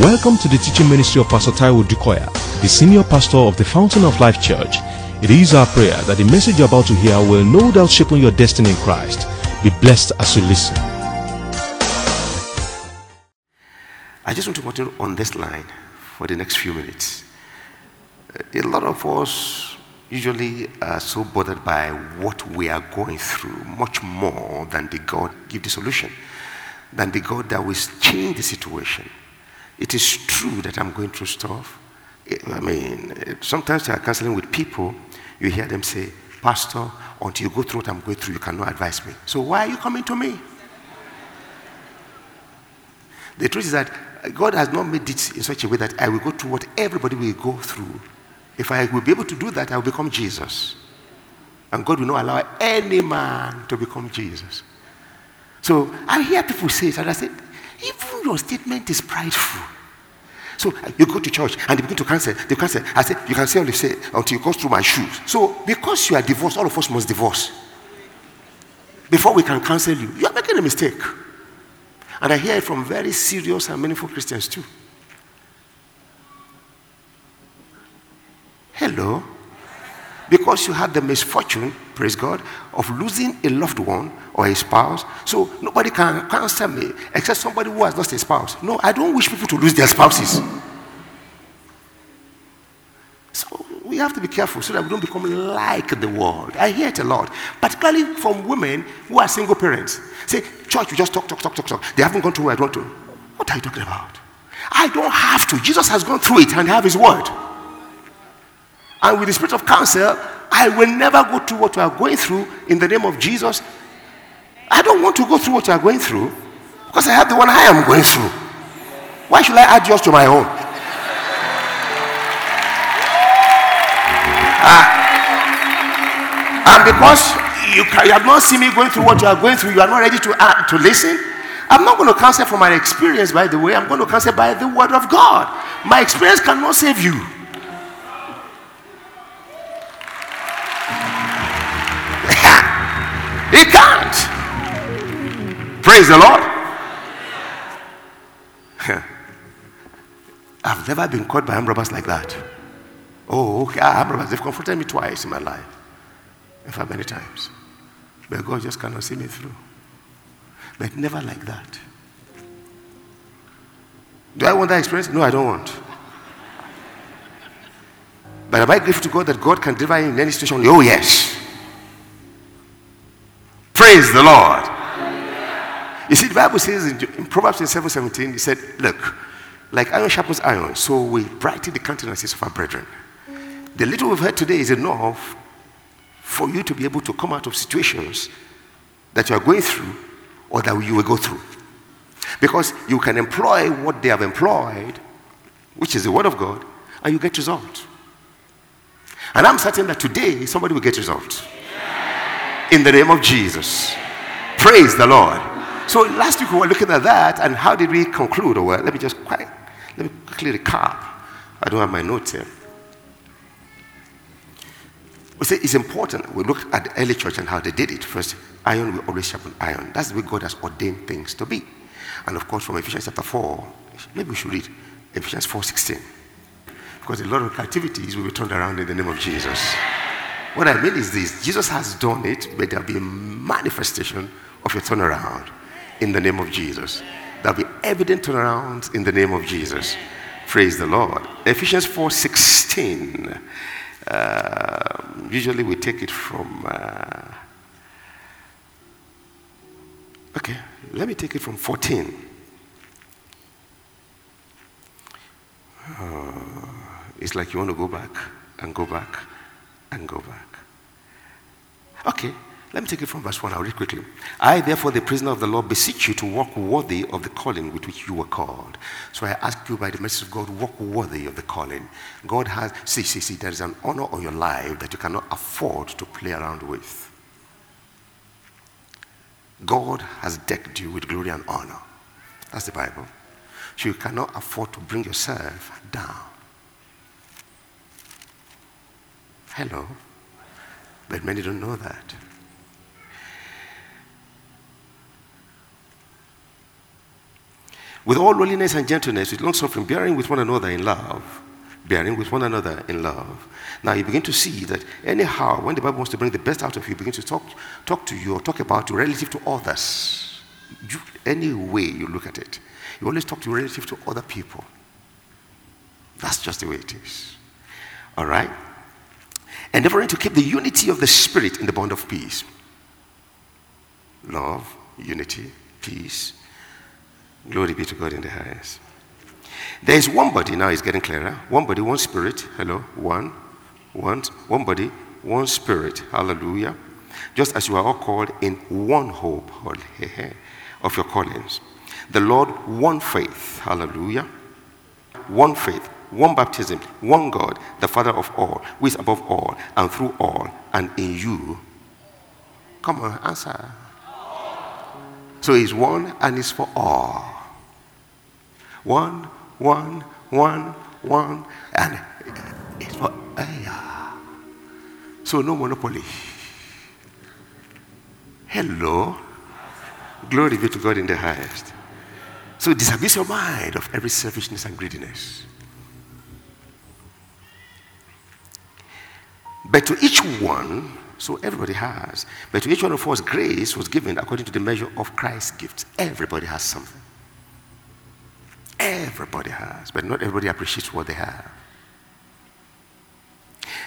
Welcome to the teaching ministry of Pastor Taiwo Odukoya, the senior pastor of the Fountain of Life Church. It is our prayer that the message you're about to hear will no doubt shape your destiny in Christ. Be blessed as you listen. I just want to continue on this line for the next few minutes. Uh, a lot of us usually are so bothered by what we are going through, much more than the God give the solution, than the God that will change the situation. It is true that I'm going through stuff. Eh, I mean, eh, sometimes I'm counseling with people, you hear them say, Pastor, until you go through what I'm going through, you cannot advise me. So why are you coming to me? The truth is that God has not made it in such a way that I will go through what everybody will go through. If I will be able to do that, I will become Jesus. And God will not allow any man to become Jesus. So I hear people say it, and I say, even your statement is prideful. So uh, you go to church and they begin to cancel. They cancel. I say, you can say all you say until you go through my shoes. So because you are divorced, all of us must divorce. Before we can cancel you, you are making a mistake. And I hear it from very serious and meaningful Christians too. Hello? Because you had the misfortune, praise God, of losing a loved one or a spouse. So nobody can counsel me except somebody who has lost a spouse. No, I don't wish people to lose their spouses. So we have to be careful so that we don't become like the world. I hear it a lot, particularly from women who are single parents. Say, church, you just talk, talk, talk, talk, talk. They haven't gone through where I want to. What are you talking about? I don't have to. Jesus has gone through it and have his word. And with the spirit of counsel, I will never go through what you are going through in the name of Jesus. I don't want to go through what you are going through because I have the one I am going through. Why should I add yours to my own? Ah. and because you, you, have not seen me going through what you are going through, you are not ready to, uh, to listen. I'm not going to counsel from my experience, by the way. I'm going to counsel by the word of God. My experience cannot save you. He can't. Praise the Lord. I've never been caught by armed like that. Oh, okay. Ah, armed robbers, they've confronted me twice in my life. In fact, many times. But God just cannot see me through. But never like that. Do I want that experience? No, I don't want. But am I grateful to God that God can deliver in any situation? Oh, yes. Praise the Lord. You see, the Bible says in, in Proverbs 7 17, it said, Look, like iron sharpens iron, so we brighten the countenances of our brethren. The little we've heard today is enough for you to be able to come out of situations that you are going through or that you will go through. Because you can employ what they have employed, which is the Word of God, and you get results. And I'm certain that today somebody will get results. In the name of Jesus. Praise the Lord. So last week we were looking at that, and how did we conclude? Or well, let me just quite, let me quickly recap. I don't have my notes here. We say it's important. We look at the early church and how they did it. First, iron will always sharpen iron. That's the way God has ordained things to be. And of course, from Ephesians chapter 4, maybe we should read Ephesians 4:16. Because a lot of activities will be turned around in the name of Jesus. What I mean is this Jesus has done it, but there'll be a manifestation of a turnaround in the name of Jesus. There'll be evident turnarounds in the name of Jesus. Praise the Lord. Ephesians 4:16. Uh, usually we take it from. Uh, okay, let me take it from 14. Uh, it's like you want to go back and go back and go back. Okay, let me take it from verse 1. I'll read quickly. I, therefore, the prisoner of the Lord, beseech you to walk worthy of the calling with which you were called. So I ask you by the mercy of God, walk worthy of the calling. God has, see, see, see, there is an honor on your life that you cannot afford to play around with. God has decked you with glory and honor. That's the Bible. So you cannot afford to bring yourself down. Hello. But many don't know that. With all lowliness and gentleness, with long suffering, bearing with one another in love. Bearing with one another in love. Now you begin to see that anyhow, when the Bible wants to bring the best out of you, begin to talk, talk to you or talk about you relative to others. You, any way you look at it, you always talk to relative to other people. That's just the way it is. All right? Endeavoring to keep the unity of the Spirit in the bond of peace. Love, unity, peace. Glory be to God in the highest. There is one body, now it's getting clearer. One body, one spirit. Hello, one. One, one body, one spirit. Hallelujah. Just as you are all called in one hope of your callings. The Lord, one faith. Hallelujah. One faith, one baptism, one God, the Father of all, who is above all and through all and in you. Come on, answer. So he's one and he's for all. One, one, one, one, and it's for yeah. So no monopoly. Hello. Glory be to God in the highest. So disabuse your mind of every selfishness and greediness. But to each one, so everybody has, but to each one of us, grace was given according to the measure of Christ's gifts. Everybody has something. Everybody has, but not everybody appreciates what they have.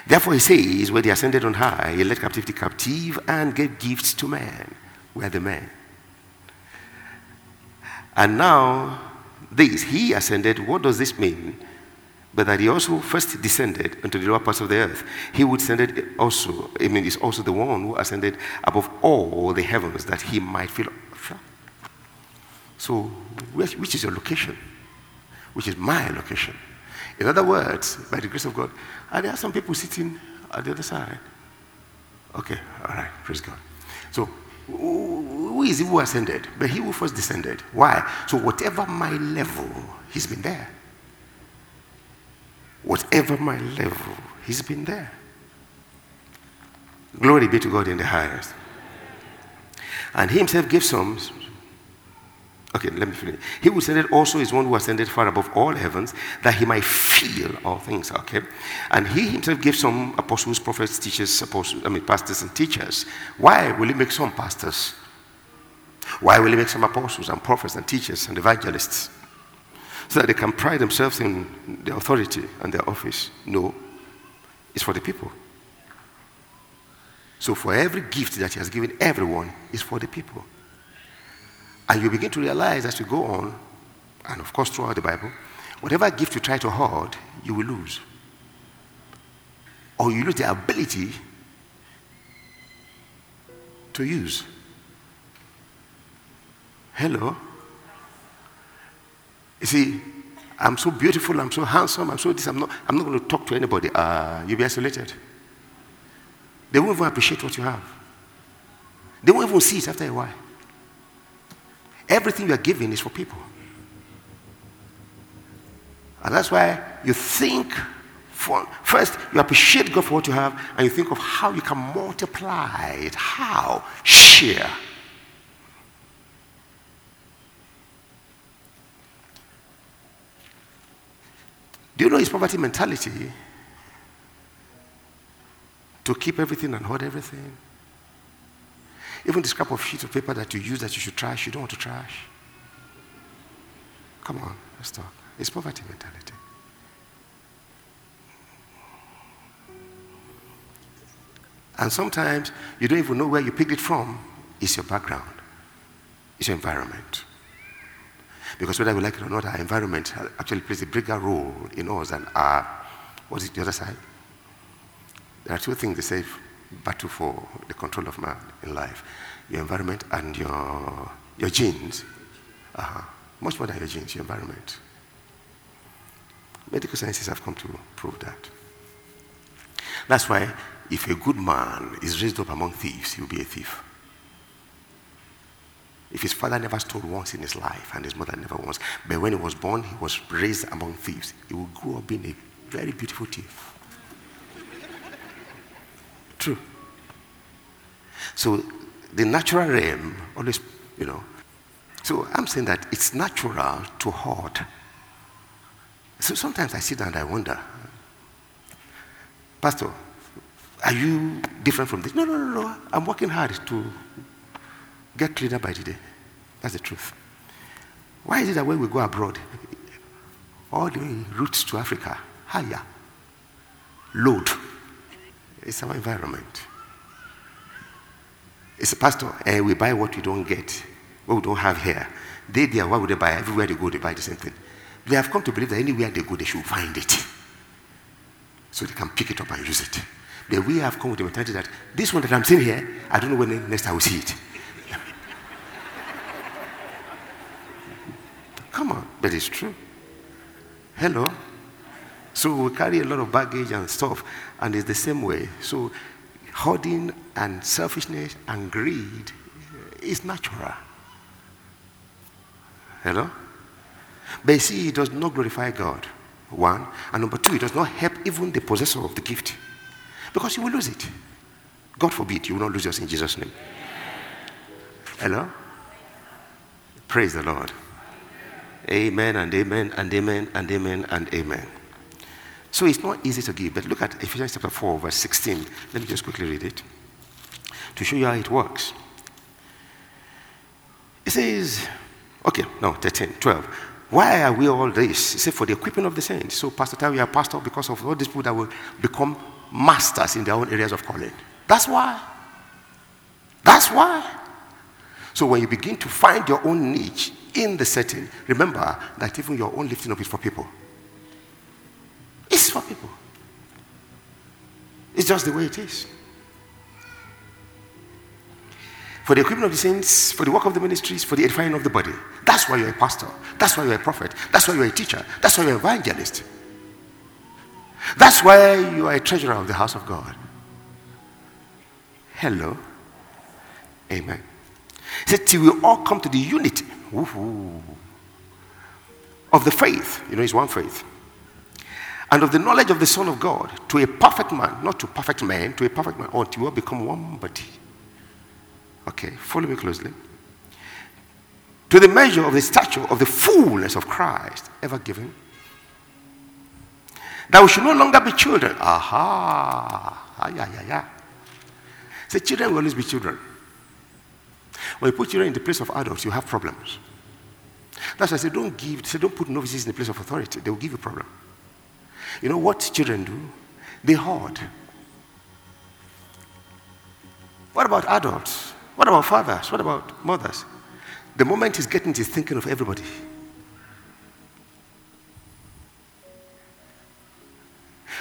Therefore, he says, when he ascended on high, he led captivity captive and gave gifts to men. We are the men. And now, this, he ascended, what does this mean? But that he also first descended into the lower parts of the earth. He would descended also, I mean, is also the one who ascended above all the heavens that he might fill. So, which is your location? which is my location. In other words, by the grace of God, are there some people sitting at the other side? Okay, all right, praise God. So, who is he who ascended? But he who first descended. Why? So, whatever my level, he's been there. Whatever my level, he's been there. Glory be to God in the highest. And he himself gave some Okay, let me finish. He who ascended also is one who ascended far above all heavens, that he might feel all things. Okay, and he himself gave some apostles, prophets, teachers, apostles, I mean pastors and teachers. Why will he make some pastors? Why will he make some apostles and prophets and teachers and evangelists? So that they can pride themselves in their authority and their office. No, it's for the people. So for every gift that he has given everyone is for the people. And you begin to realize as you go on, and of course throughout the Bible, whatever gift you try to hoard, you will lose. Or you lose the ability to use. Hello? You see, I'm so beautiful, I'm so handsome, I'm so this, I'm not, I'm not going to talk to anybody. Uh, you'll be isolated. They won't even appreciate what you have. They won't even see it after a while. Everything you are giving is for people. And that's why you think for, first, you appreciate God for what you have, and you think of how you can multiply it. How? Share. Do you know his poverty mentality? To keep everything and hold everything. Even the scrap of sheet of paper that you use that you should trash, you don't want to trash. Come on, let's talk. It's poverty mentality. And sometimes you don't even know where you picked it from. It's your background, it's your environment. Because whether we like it or not, our environment actually plays a bigger role in us than our, what is it, the other side? There are two things they say battle for the control of man in life your environment and your, your genes. Uh-huh. Much more than your genes, your environment. Medical sciences have come to prove that. That's why if a good man is raised up among thieves, he will be a thief. If his father never stole once in his life and his mother never once, but when he was born, he was raised among thieves, he will grow up being a very beautiful thief. True. So the natural realm always, you know, So I'm saying that it's natural to hoard. So sometimes I sit and I wonder, Pastor, are you different from this? No, no, no, no. I'm working hard to get cleaner by the day. That's the truth. Why is it that when we go abroad, all the routes to Africa, higher, load, it's our environment. It's a pastor, and eh, we buy what we don't get, what we don't have here. They there, why would they buy? Everywhere they go, they buy the same thing. They have come to believe that anywhere they go, they should find it. So they can pick it up and use it. Then we have come with the mentality that this one that I'm seeing here, I don't know when next I will see it. Come on, but it's true. Hello? So we carry a lot of baggage and stuff, and it's the same way. So hoarding and selfishness and greed is natural. Hello? But see, it does not glorify God. One. And number two, it does not help even the possessor of the gift. Because you will lose it. God forbid you will not lose yours in Jesus' name. Hello? Praise the Lord. Amen and amen and amen and amen and amen. So it's not easy to give, but look at Ephesians chapter 4, verse 16. Let me just quickly read it to show you how it works. It says, okay, no, 13, 12. Why are we all this? It says, for the equipping of the saints. So, Pastor Terry, we are pastor because of all these people that will become masters in their own areas of calling. That's why. That's why. So, when you begin to find your own niche in the setting, remember that even your own lifting up is for people. It's for people. It's just the way it is. For the equipment of the saints, for the work of the ministries, for the edifying of the body. That's why you're a pastor. That's why you're a prophet. That's why you're a teacher. That's why you're an evangelist. That's why you are a treasurer of the house of God. Hello. Amen. He said, till we all come to the unity of the faith. You know, it's one faith and of the knowledge of the Son of God to a perfect man, not to perfect man, to a perfect man, until we become one body. Okay, follow me closely. To the measure of the stature of the fullness of Christ, ever given. That we should no longer be children. Aha. Ah, yeah, yeah, yeah. Say, children will always be children. When you put children in the place of adults, you have problems. That's why I say, don't give, say, don't put novices in the place of authority. They will give you a problem. You know what children do? They hoard. What about adults? What about fathers? What about mothers? The moment he's getting, he's thinking of everybody.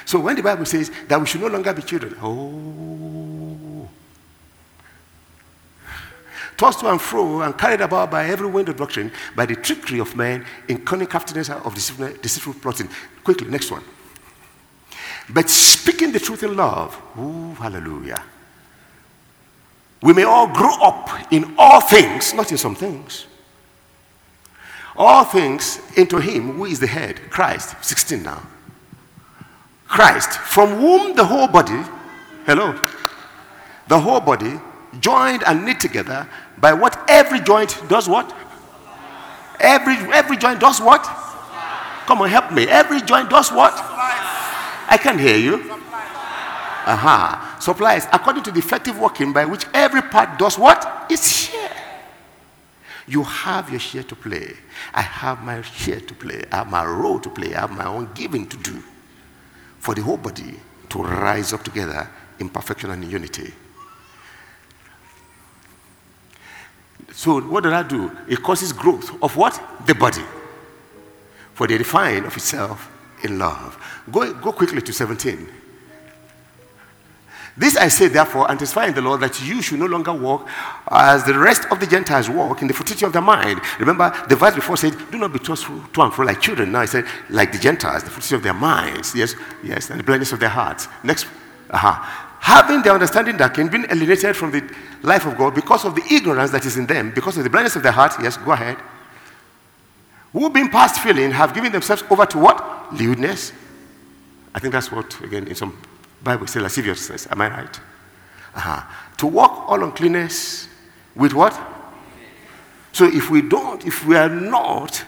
So when the Bible says that we should no longer be children, oh, tossed to and fro and carried about by every wind of doctrine, by the trickery of men in cunning craftiness of deceitful, plotting. Quickly, next one. But speaking the truth in love, ooh, hallelujah. We may all grow up in all things, not in some things. All things into Him who is the head, Christ. 16 now. Christ, from whom the whole body, hello, the whole body, joined and knit together by what every joint does what? Every, every joint does what? Come on, help me. Every joint does what? I can't hear you. Aha. Uh-huh. Supplies according to the effective working by which every part does what? Its share. You have your share to play. I have my share to play. I have my role to play. I have my own giving to do for the whole body to rise up together in perfection and in unity. So what does that do? It causes growth of what? The body. For the edifying of itself in love. Go, go quickly to 17. This I say, therefore, in the Lord that you should no longer walk as the rest of the Gentiles walk in the futility of their mind. Remember, the verse before said, Do not be tossed to and fro like children. Now I said, like the Gentiles, the futility of their minds. Yes, yes, and the blindness of their hearts. Next, aha. Having the understanding that can be alienated from the life of God because of the ignorance that is in them, because of the blindness of their heart. Yes, go ahead. Who, being past feeling, have given themselves over to what? Lewdness. I think that's what, again, in some Bible says lasciviousness. Am I right? Uh-huh. To walk all uncleanness with what? So So if we don't, if we are not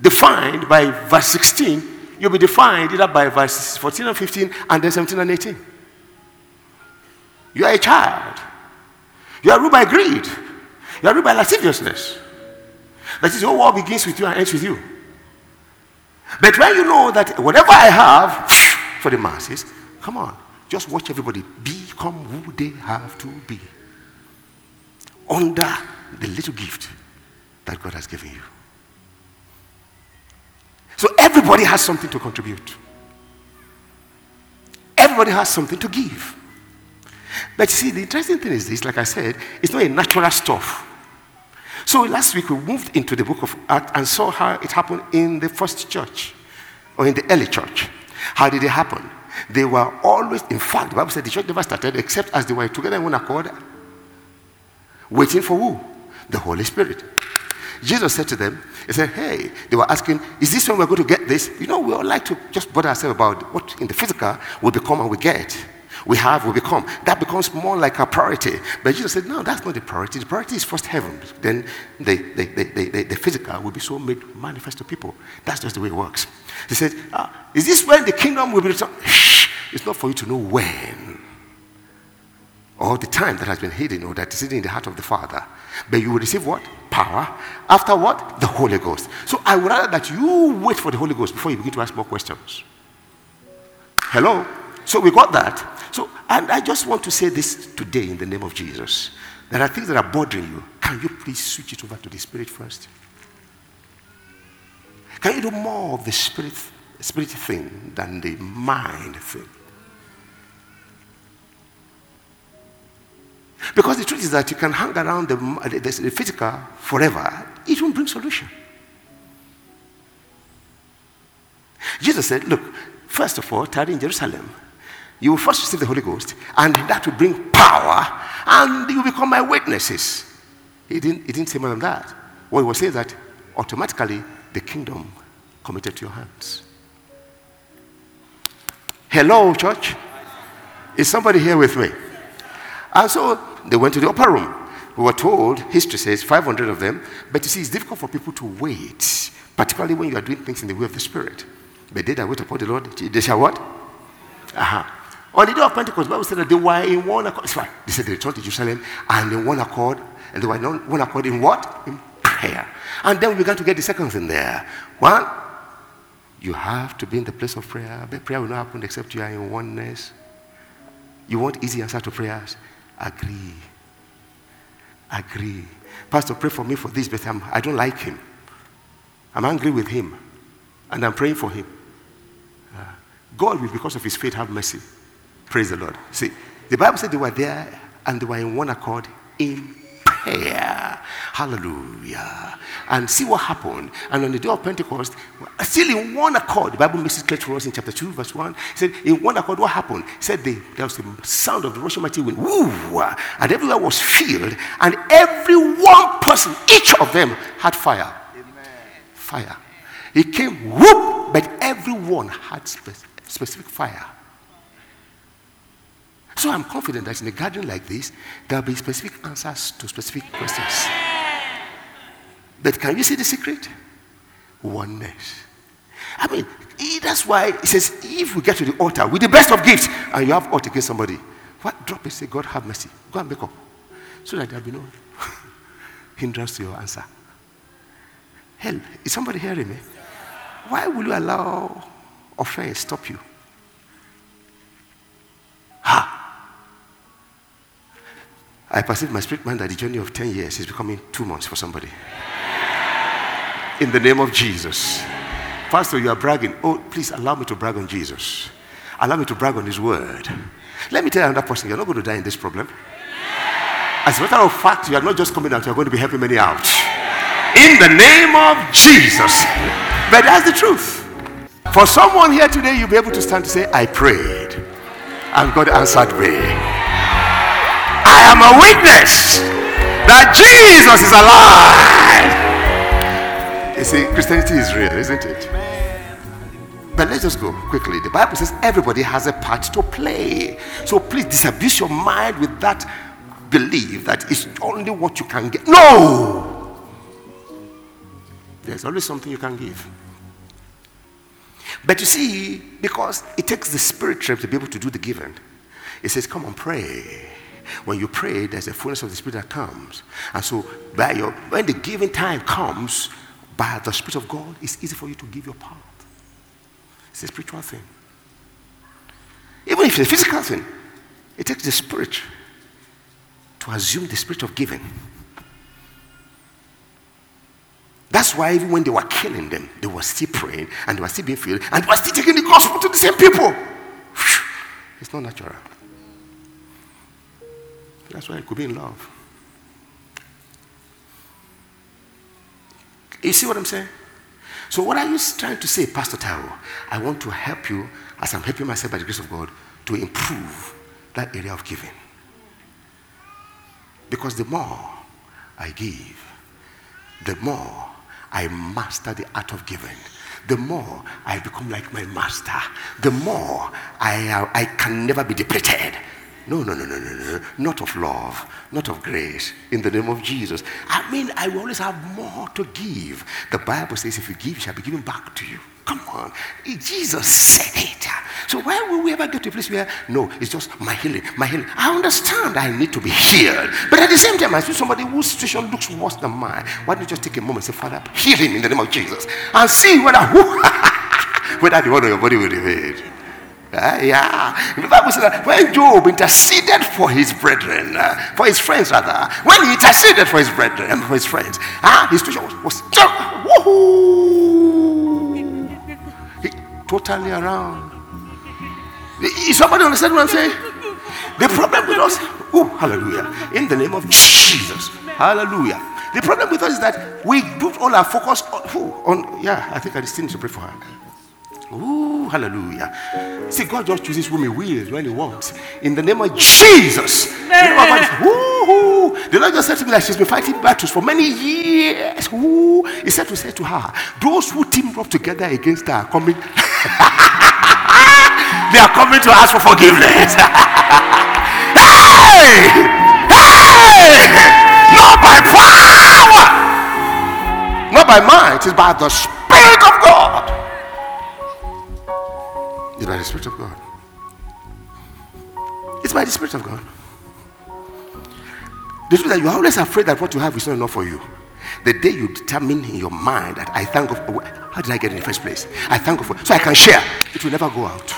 defined by verse 16, you'll be defined either by verses 14 and 15 and then 17 and 18. You are a child. You are ruled by greed. You are ruled by lasciviousness. That is, your war begins with you and ends with you. But when you know that whatever I have for the masses, come on, just watch everybody become who they have to be under the little gift that God has given you. So everybody has something to contribute. Everybody has something to give. But you see, the interesting thing is this, like I said, it's not a natural stuff. So last week we moved into the book of Acts and saw how it happened in the first church or in the early church. How did it happen? They were always, in fact, the Bible said the church never started except as they were together in one accord, waiting for who? The Holy Spirit. Jesus said to them, He said, Hey, they were asking, Is this when we're going to get this? You know, we all like to just bother ourselves about what in the physical will become and we get we have, we become. That becomes more like a priority. But Jesus said, no, that's not the priority. The priority is first heaven. Then the, the, the, the, physical will be so made manifest to people. That's just the way it works. He said, ah, is this when the kingdom will be returned? It's not for you to know when or the time that has been hidden or that is hidden in the heart of the Father. But you will receive what? Power. After what? The Holy Ghost. So I would rather that you wait for the Holy Ghost before you begin to ask more questions. Hello? So we got that. So, and I just want to say this today in the name of Jesus. There are things that are bothering you. Can you please switch it over to the Spirit first? Can you do more of the Spirit, spirit thing than the mind thing? Because the truth is that you can hang around the, the, the physical forever, it won't bring solution. Jesus said, Look, first of all, tarry in Jerusalem you will first receive the Holy Ghost, and that will bring power, and you will become my witnesses. He didn't, he didn't say more than that. What he was saying that automatically the kingdom committed to your hands. Hello, church. Is somebody here with me? And so they went to the upper room. We were told, history says 500 of them, but you see, it's difficult for people to wait, particularly when you are doing things in the way of the Spirit. But they that wait upon the Lord, they shall what? Aha. On the day of Pentecost, Bible said that they were in one accord. Fine. They said they returned to Jerusalem and in one accord. And they were in one accord in what? In prayer. And then we began to get the second thing there. One, you have to be in the place of prayer. But prayer will not happen except you are in oneness. You want easy answer to prayers? Agree. Agree. Pastor, pray for me for this, but I'm, I do not like him. I'm angry with him. And I'm praying for him. Uh, God will, because of his faith, have mercy. Praise the Lord. See, the Bible said they were there and they were in one accord in prayer. Hallelujah. And see what happened. And on the day of Pentecost, still in one accord, the Bible makes it clear to us in chapter 2, verse 1. He said, in one accord, what happened? He said, they, there was the sound of the rushing mighty wind. Woo! And everywhere was filled. And every one person, each of them, had fire. Amen. Fire. It came, whoop, but everyone had specific fire. So I'm confident that in a gathering like this, there'll be specific answers to specific questions. But can you see the secret? Oneness. I mean, that's why it says if we get to the altar with the best of gifts and you have ought against somebody, what drop is it? Say, God have mercy. Go and make up. So that there'll be no hindrance to your answer. Hell, is somebody hearing me? Why will you allow offense stop you? Ha! I perceive my spirit mind that the journey of 10 years is becoming two months for somebody. In the name of Jesus. Pastor, you are bragging. Oh, please allow me to brag on Jesus. Allow me to brag on His word. Let me tell another person, you're not going to die in this problem. As a matter of fact, you are not just coming out, you're going to be helping many out. In the name of Jesus. But that's the truth. For someone here today, you'll be able to stand to say, I prayed, and God answered me. I am a witness that Jesus is alive. You see, Christianity is real, isn't it? But let's just go quickly. The Bible says everybody has a part to play. So please disabuse your mind with that belief that it's only what you can get. No! There's always something you can give. But you see, because it takes the spirit trip to be able to do the giving, it says, Come on, pray. When you pray, there's a fullness of the Spirit that comes. And so, by your, when the giving time comes, by the Spirit of God, it's easy for you to give your part. It's a spiritual thing. Even if it's a physical thing, it takes the Spirit to assume the spirit of giving. That's why even when they were killing them, they were still praying and they were still being filled and they were still taking the gospel to the same people. It's not natural. That's why it could be in love. You see what I'm saying? So, what are you trying to say, Pastor Taro? I want to help you, as I'm helping myself by the grace of God, to improve that area of giving. Because the more I give, the more I master the art of giving. The more I become like my master, the more I, uh, I can never be depleted. No, no, no, no, no, no. Not of love, not of grace. In the name of Jesus. I mean, I will always have more to give. The Bible says, if you give, it shall be given back to you. Come on. Jesus said it. So why will we ever get to a place where, no, it's just my healing, my healing. I understand I need to be healed. But at the same time, I see somebody whose situation looks worse than mine. Why don't you just take a moment and say, Father, heal him in the name of Jesus. And see whether, whether the one of your body will be healed. Uh, yeah. The Bible says that when Job interceded for his brethren, uh, for his friends rather, when he interceded for his brethren and for his friends, uh, his situation was, was woohoo! he, totally around. Is somebody understand what I'm saying? The problem with us, oh, hallelujah, in the name of Jesus, hallelujah. The problem with us is that we put all our focus on, who, on yeah, I think I still need to pray for her. Ooh, hallelujah. See, God just chooses whom He wills when He wants. In the name of Jesus. You know, the Lord just said to me that she's been fighting battles for many years. Ooh. He said to say to her, Those who team up together against her are coming. they are coming to ask for forgiveness. hey! Hey! Not by power! Not by might, it's by the Spirit of God. It's by the Spirit of God. It's by the Spirit of God. The truth that you're always afraid that what you have is not enough for you. The day you determine in your mind that I thank God, how did I get in the first place? I thank God for so I can share. It will never go out.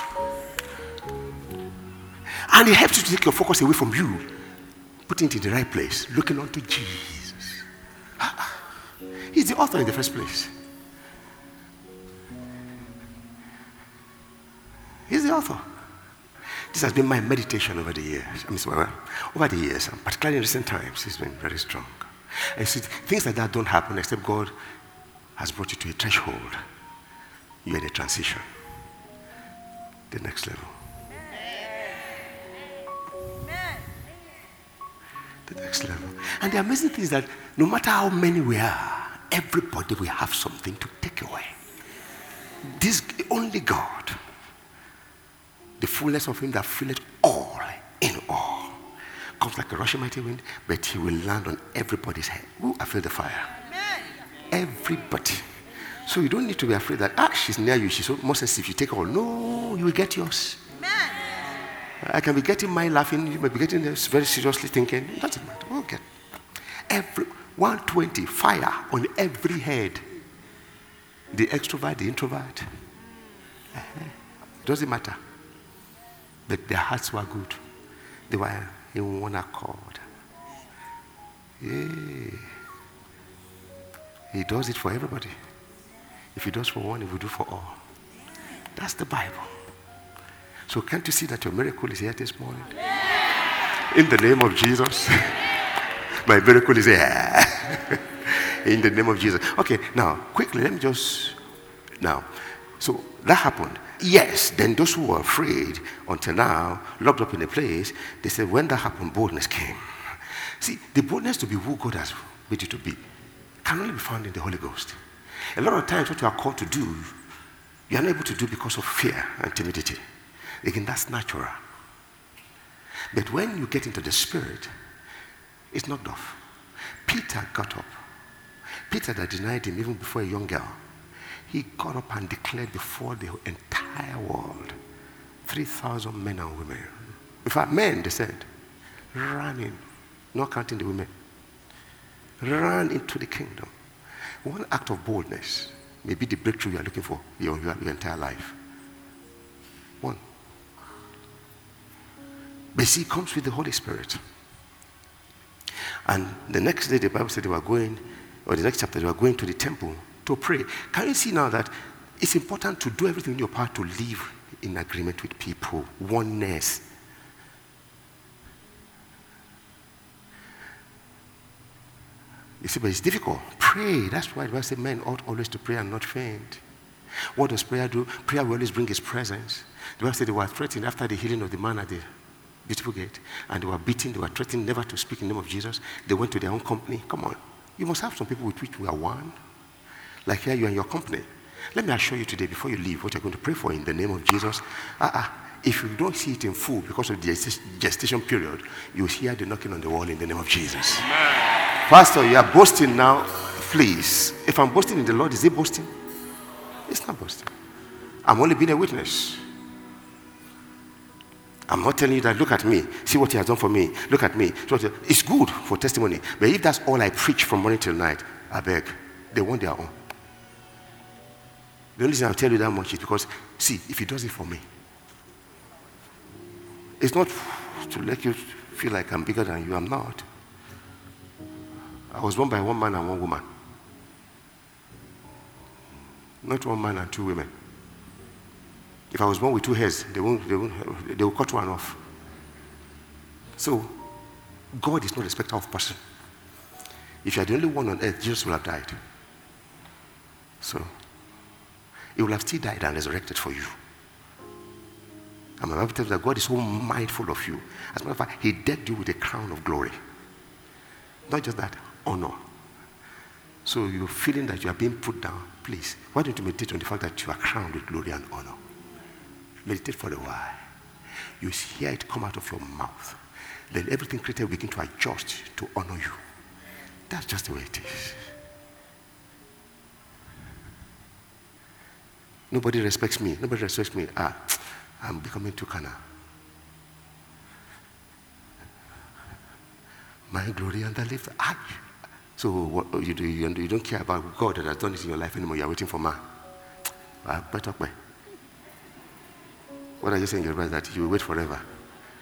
And it helps you to take your focus away from you, putting it in the right place, looking unto Jesus. Ah, ah. He's the author in the first place. He's the author. This has been my meditation over the years. I mean, over the years, um, particularly in recent times, it's been very strong. And see, things like that don't happen except God has brought you to a threshold. You're in a transition. The next level. The next level. And the amazing thing is that no matter how many we are, everybody will have something to take away. This only God the fullness of him that filleth all in all. Comes like a rushing mighty wind, but he will land on everybody's head. Ooh, I feel the fire. Everybody. So you don't need to be afraid that, ah, she's near you. She's so more sensitive. You take all. No, you will get yours. I can be getting my laughing. You may be getting this very seriously thinking. Doesn't matter. We'll get every 120 fire on every head. The extrovert, the introvert. Uh-huh. Doesn't matter. But their hearts were good. They were in one accord. Yeah. He does it for everybody. If he does for one, he will do for all. That's the Bible. So can't you see that your miracle is here this morning? In the name of Jesus. My miracle is here. In the name of Jesus. Okay, now quickly, let me just now. So that happened. Yes, then those who were afraid until now, locked up in a place, they said, when that happened, boldness came. See, the boldness to be who God has made you to be can only be found in the Holy Ghost. A lot of times, what you are called to do, you are not able to do because of fear and timidity. Again, that's natural. But when you get into the Spirit, it's knocked off. Peter got up. Peter that denied him even before a young girl, he got up and declared before the entire world 3,000 men and women. In fact, men, they said, running, not counting the women, ran into the kingdom. One act of boldness may be the breakthrough you are looking for your, your, your entire life. One. But see, it comes with the Holy Spirit. And the next day, the Bible said they were going, or the next chapter, they were going to the temple to pray. Can you see now that it's important to do everything in your power to live in agreement with people, oneness. You see, but it's difficult. Pray. That's why the Bible says men ought always to pray and not faint. What does prayer do? Prayer will always bring his presence. The Bible said they were threatened after the healing of the man at the beautiful gate, and they were beaten, they were threatened never to speak in the name of Jesus. They went to their own company. Come on. You must have some people with which we are one. Like here, you are in your company. Let me assure you today, before you leave, what you're going to pray for in the name of Jesus. Uh-uh. If you don't see it in full because of the gestation period, you will hear the knocking on the wall in the name of Jesus. Amen. Pastor, you are boasting now. Please. If I'm boasting in the Lord, is it boasting? It's not boasting. I'm only being a witness. I'm not telling you that, look at me, see what he has done for me, look at me. It's good for testimony. But if that's all I preach from morning till night, I beg, they want their own. The only reason I'll tell you that much is because, see, if he does it for me, it's not to let you feel like I'm bigger than you. I'm not. I was born by one man and one woman. Not one man and two women. If I was born with two hairs, they, won't, they, won't, they will cut one off. So, God is not a respecter of person. If you are the only one on earth, Jesus will have died. So, he will have still died and resurrected for you. And my Bible tells that God is so mindful of you. As a matter of fact, He decked you with a crown of glory. Not just that, honor. So you're feeling that you are being put down. Please, why don't you meditate on the fact that you are crowned with glory and honor? Meditate for a while. You hear it come out of your mouth. Then everything created will begin to adjust to honor you. That's just the way it is. Nobody respects me. Nobody respects me. Ah, I'm becoming too carnal. My glory and the lift. Ah. So what, you, do, you, you don't care about God that has done it in your life anymore. You're waiting for man. Ah, better way. What are you saying, Your brother That you wait forever.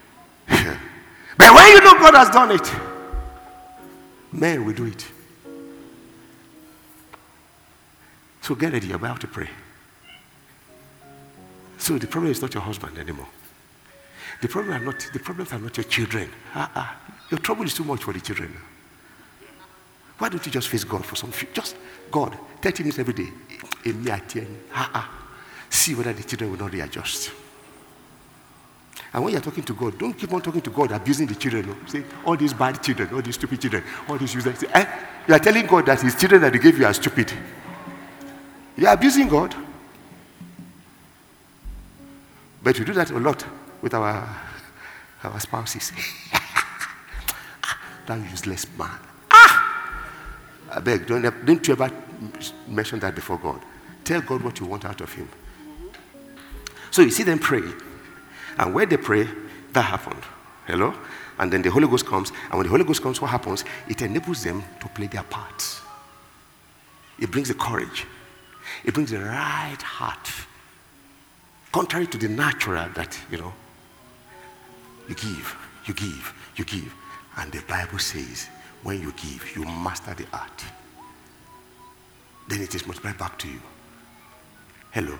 but when you know God has done it, men will do it. So get ready. You're about to pray. So the problem is not your husband anymore. The problem are not the problems are not your children. Uh-uh. Your trouble is too much for the children. Why don't you just face God for some few? just God, 30 minutes every day. Uh-uh. See whether the children will not readjust. And when you're talking to God, don't keep on talking to God abusing the children. Say, all these bad children, all these stupid children, all these useless. Eh? You are telling God that his children that he gave you are stupid. You are abusing God. But we do that a lot with our, our spouses. that useless man. Ah! I beg, don't, don't you ever mention that before God. Tell God what you want out of Him. So you see them pray. And when they pray, that happened. Hello? And then the Holy Ghost comes. And when the Holy Ghost comes, what happens? It enables them to play their parts. It brings the courage. It brings the right heart Contrary to the natural that, you know, you give, you give, you give. And the Bible says, when you give, you master the art. Then it is multiplied back to you. Hello.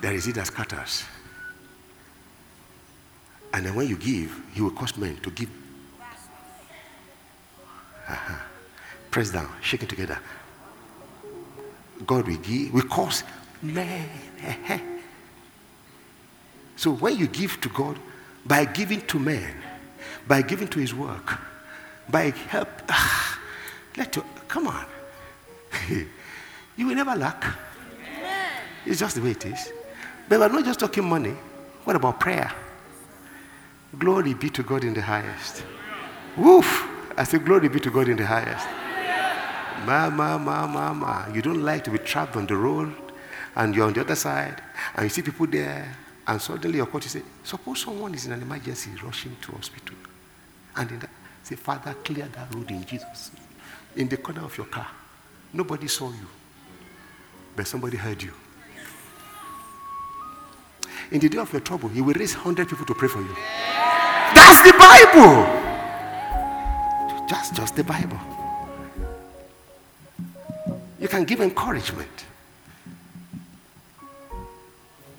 There is it that scatters. And then when you give, he will cause men to give. Uh-huh. Press down, shake it together. God will give, will cause men. So when you give to God, by giving to men, by giving to his work, by help, ah, let you, come on. you will never lack. It's just the way it is. But we're not just talking money. What about prayer? Glory be to God in the highest. Woof! I say, Glory be to God in the highest. Ma, ma, ma, ma, ma. You don't like to be trapped on the road and you're on the other side and you see people there and suddenly your coach say, suppose someone is in an emergency rushing to hospital. And in that, say, Father, clear that road in Jesus. In the corner of your car. Nobody saw you. But somebody heard you. In the day of your trouble, he will raise 100 people to pray for you. That's the Bible. Just, just the Bible. You can give encouragement.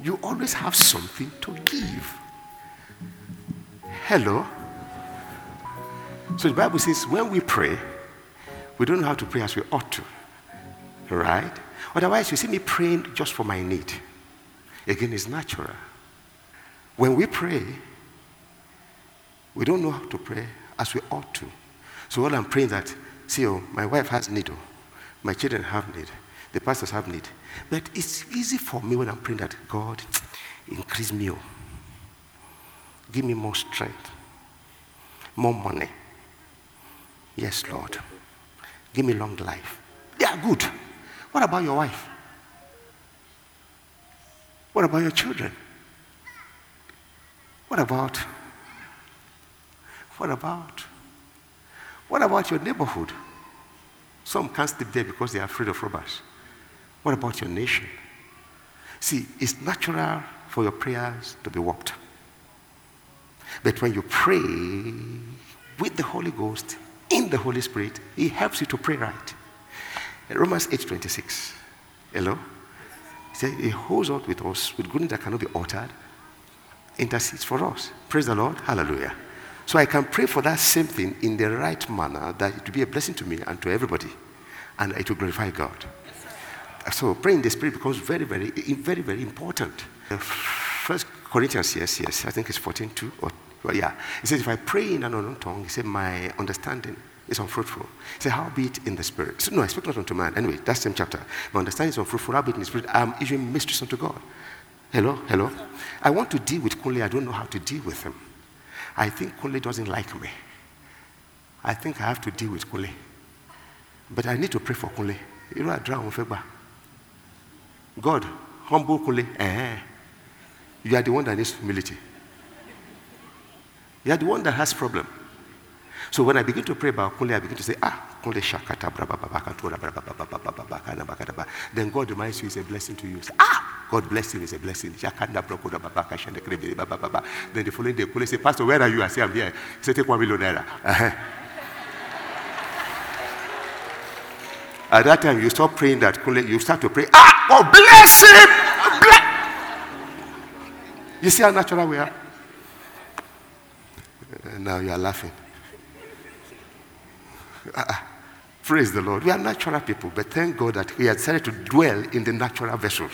You always have something to give. Hello? So the Bible says when we pray, we don't know how to pray as we ought to. Right? Otherwise, you see me praying just for my need. Again, it's natural. When we pray, we don't know how to pray as we ought to. So all I'm praying that, see, oh, my wife has need. Oh. My children have need. The pastors have need. But it's easy for me when I'm praying that God increase me. Oh. Give me more strength, more money. Yes, Lord. Give me long life. Yeah, good. What about your wife? What about your children? What about? What about? What about your neighborhood? Some can't sleep there because they are afraid of robbers. What about your nation? See, it's natural for your prayers to be walked. But when you pray with the Holy Ghost, in the Holy Spirit, He helps you to pray right. Romans 8:26. Hello? He said, He holds out with us with goodness that cannot be altered, intercedes for us. Praise the Lord. Hallelujah. So I can pray for that same thing in the right manner that it will be a blessing to me and to everybody. And it will glorify God. So praying in the spirit becomes very, very, very, very important. First Corinthians, yes, yes, I think it's 14 2 or well, yeah. He says, if I pray in an unknown tongue, he said, my understanding is unfruitful. He said, how be it in the spirit? So, no, I speak not unto man. Anyway, that's same chapter. My understanding is unfruitful. How be it in the spirit? I'm issuing mysteries unto God. Hello, hello. I want to deal with Kunle. I don't know how to deal with him. I think Kunle doesn't like me. I think I have to deal with Kunle. But I need to pray for Kunle. You know, I drown God, humble Kunle. Eh, you are the one that needs humility. You are the one that has problem. So when I begin to pray about Kunle, I begin to say, ah, Kunle Shakata, Then God reminds you, it's a blessing to you. Say, ah, God bless you, it's a blessing. Shakanda Then the following day, Kunle say, Pastor, where are you? I say, I'm here. He said, take one million naira. At that time, you stop praying that you start to pray, ah, God bless him. You see how natural we are? And now you are laughing. Uh, praise the Lord. We are natural people, but thank God that we have decided to dwell in the natural vessels.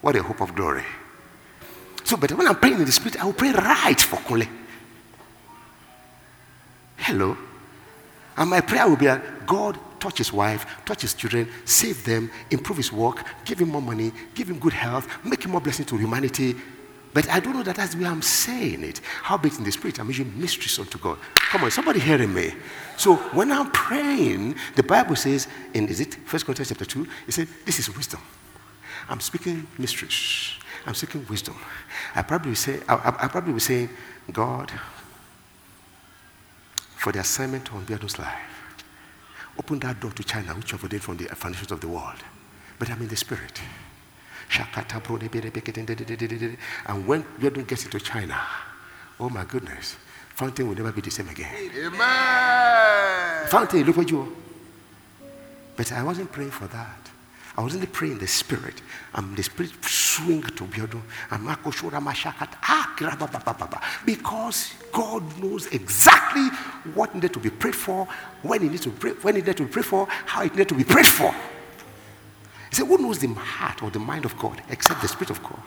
What a hope of glory. So, but when I'm praying in the spirit, I will pray right for Kunle. Hello. And my prayer will be God touch his wife, touch his children, save them, improve his work, give him more money, give him good health, make him more blessing to humanity, but I don't know that that's the way I'm saying it. How big in the spirit? I'm using mysteries unto God. Come on, somebody hearing me. So when I'm praying, the Bible says in is it First Corinthians chapter 2, it said, This is wisdom. I'm speaking mysteries. I'm speaking wisdom. I probably say, I, I, I probably be saying, God, for the assignment on Beardo's life, open that door to China, which you have ordained from the foundations of the world. But I'm in the spirit. And when Jordan gets into China, oh my goodness, fountain will never be the same again. Amen. Fountain, look at you. But I wasn't praying for that. I was only praying the spirit. I'm the spirit swing to Biodo. Ah, because God knows exactly what needed to be prayed for, when it needed to pray, when it needed to be prayed for, how it needed to be prayed for. He said, Who knows the heart or the mind of God except the Spirit of God?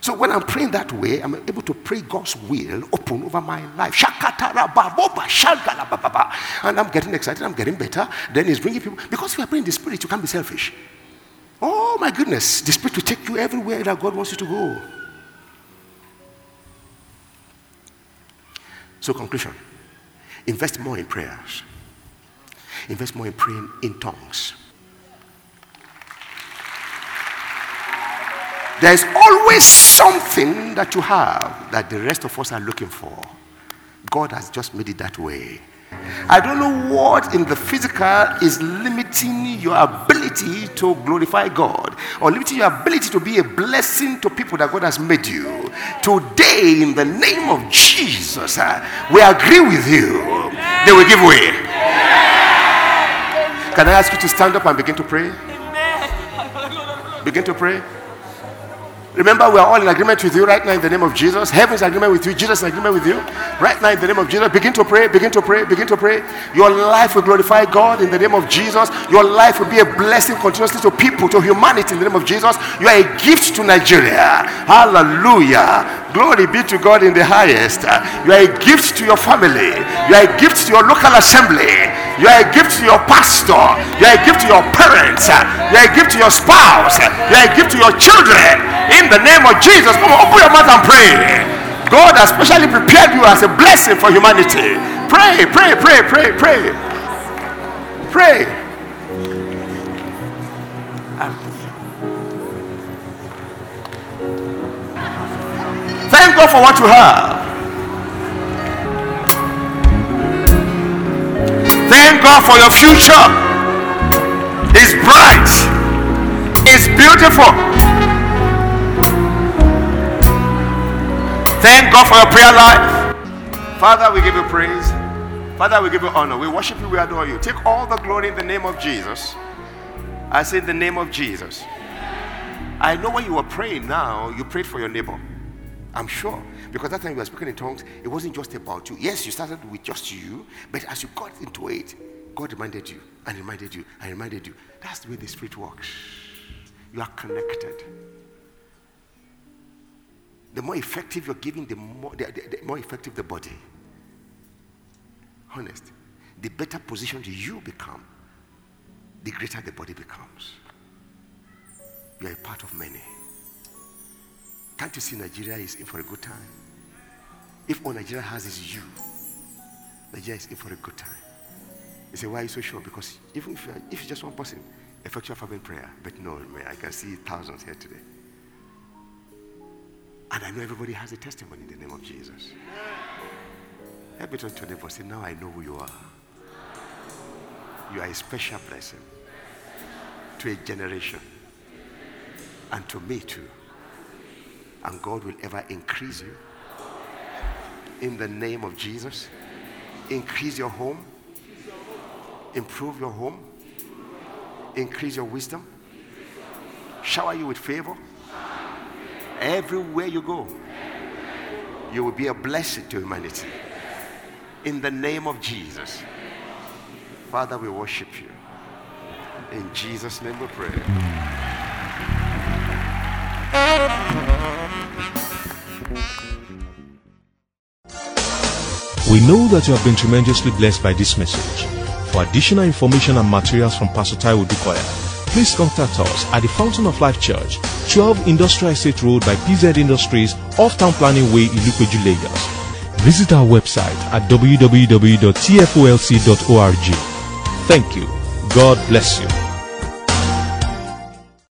So when I'm praying that way, I'm able to pray God's will open over my life. And I'm getting excited, I'm getting better. Then he's bringing people. Because if you're praying the Spirit, you can't be selfish. Oh my goodness, the Spirit will take you everywhere that God wants you to go. So, conclusion Invest more in prayers. Invest more in praying in tongues. There's always something that you have that the rest of us are looking for. God has just made it that way. I don't know what in the physical is limiting your ability to glorify God or limiting your ability to be a blessing to people that God has made you. Today, in the name of Jesus, uh, we agree with you. They will give way. Can I ask you to stand up and begin to pray? Begin to pray. Remember, we are all in agreement with you right now in the name of Jesus. Heaven is agreement with you. Jesus agreement with you. Right now in the name of Jesus. Begin to pray, begin to pray, begin to pray. Your life will glorify God in the name of Jesus. Your life will be a blessing continuously to people, to humanity in the name of Jesus. You are a gift to Nigeria. Hallelujah. Glory be to God in the highest. You are a gift to your family. You are a gift to your local assembly. You are a gift to your pastor. You are a gift to your parents. You are a gift to your spouse. You are a gift to your children. In the name of Jesus, come on, open your mouth and pray. God has specially prepared you as a blessing for humanity. Pray, pray, pray, pray, pray. Pray. Thank God for what you have. God for your future. It's bright. It's beautiful. Thank God for your prayer life. Father, we give you praise. Father, we give you honor. We worship you, we adore you. Take all the glory in the name of Jesus. I say in the name of Jesus. I know when you were praying now, you prayed for your neighbor. I'm sure. Because that time you were speaking in tongues, it wasn't just about you. Yes, you started with just you, but as you got into it, God reminded you and reminded you and reminded you. That's the way the Spirit works. You are connected the more effective you're giving, the more, the, the, the more effective the body. Honest. The better positioned you become, the greater the body becomes. You are a part of many. Can't you see Nigeria is in for a good time? If all Nigeria has is you, Nigeria is in for a good time. You say, why are you so sure? Because even if, if it's just one person, effectual fervent prayer. But no, man, I can see thousands here today. And I know everybody has a testimony in the name of Jesus. Help me to your neighbor say, Now I know who you are. You are a special blessing to a generation and to me too. And God will ever increase you. In the name of Jesus, increase your home, improve your home, increase your wisdom, shower you with favor Everywhere you go, you will be a blessing to humanity. In the name of Jesus. Father, we worship you. In Jesus' name we pray. We know that you have been tremendously blessed by this message. For additional information and materials from Pastor Taiwo Odukoya, please contact us at the Fountain of Life Church, 12 Industrial Estate Road by PZ Industries, off Town Planning Way, Ilupeju, Lagos. Visit our website at www.tfolc.org. Thank you. God bless you.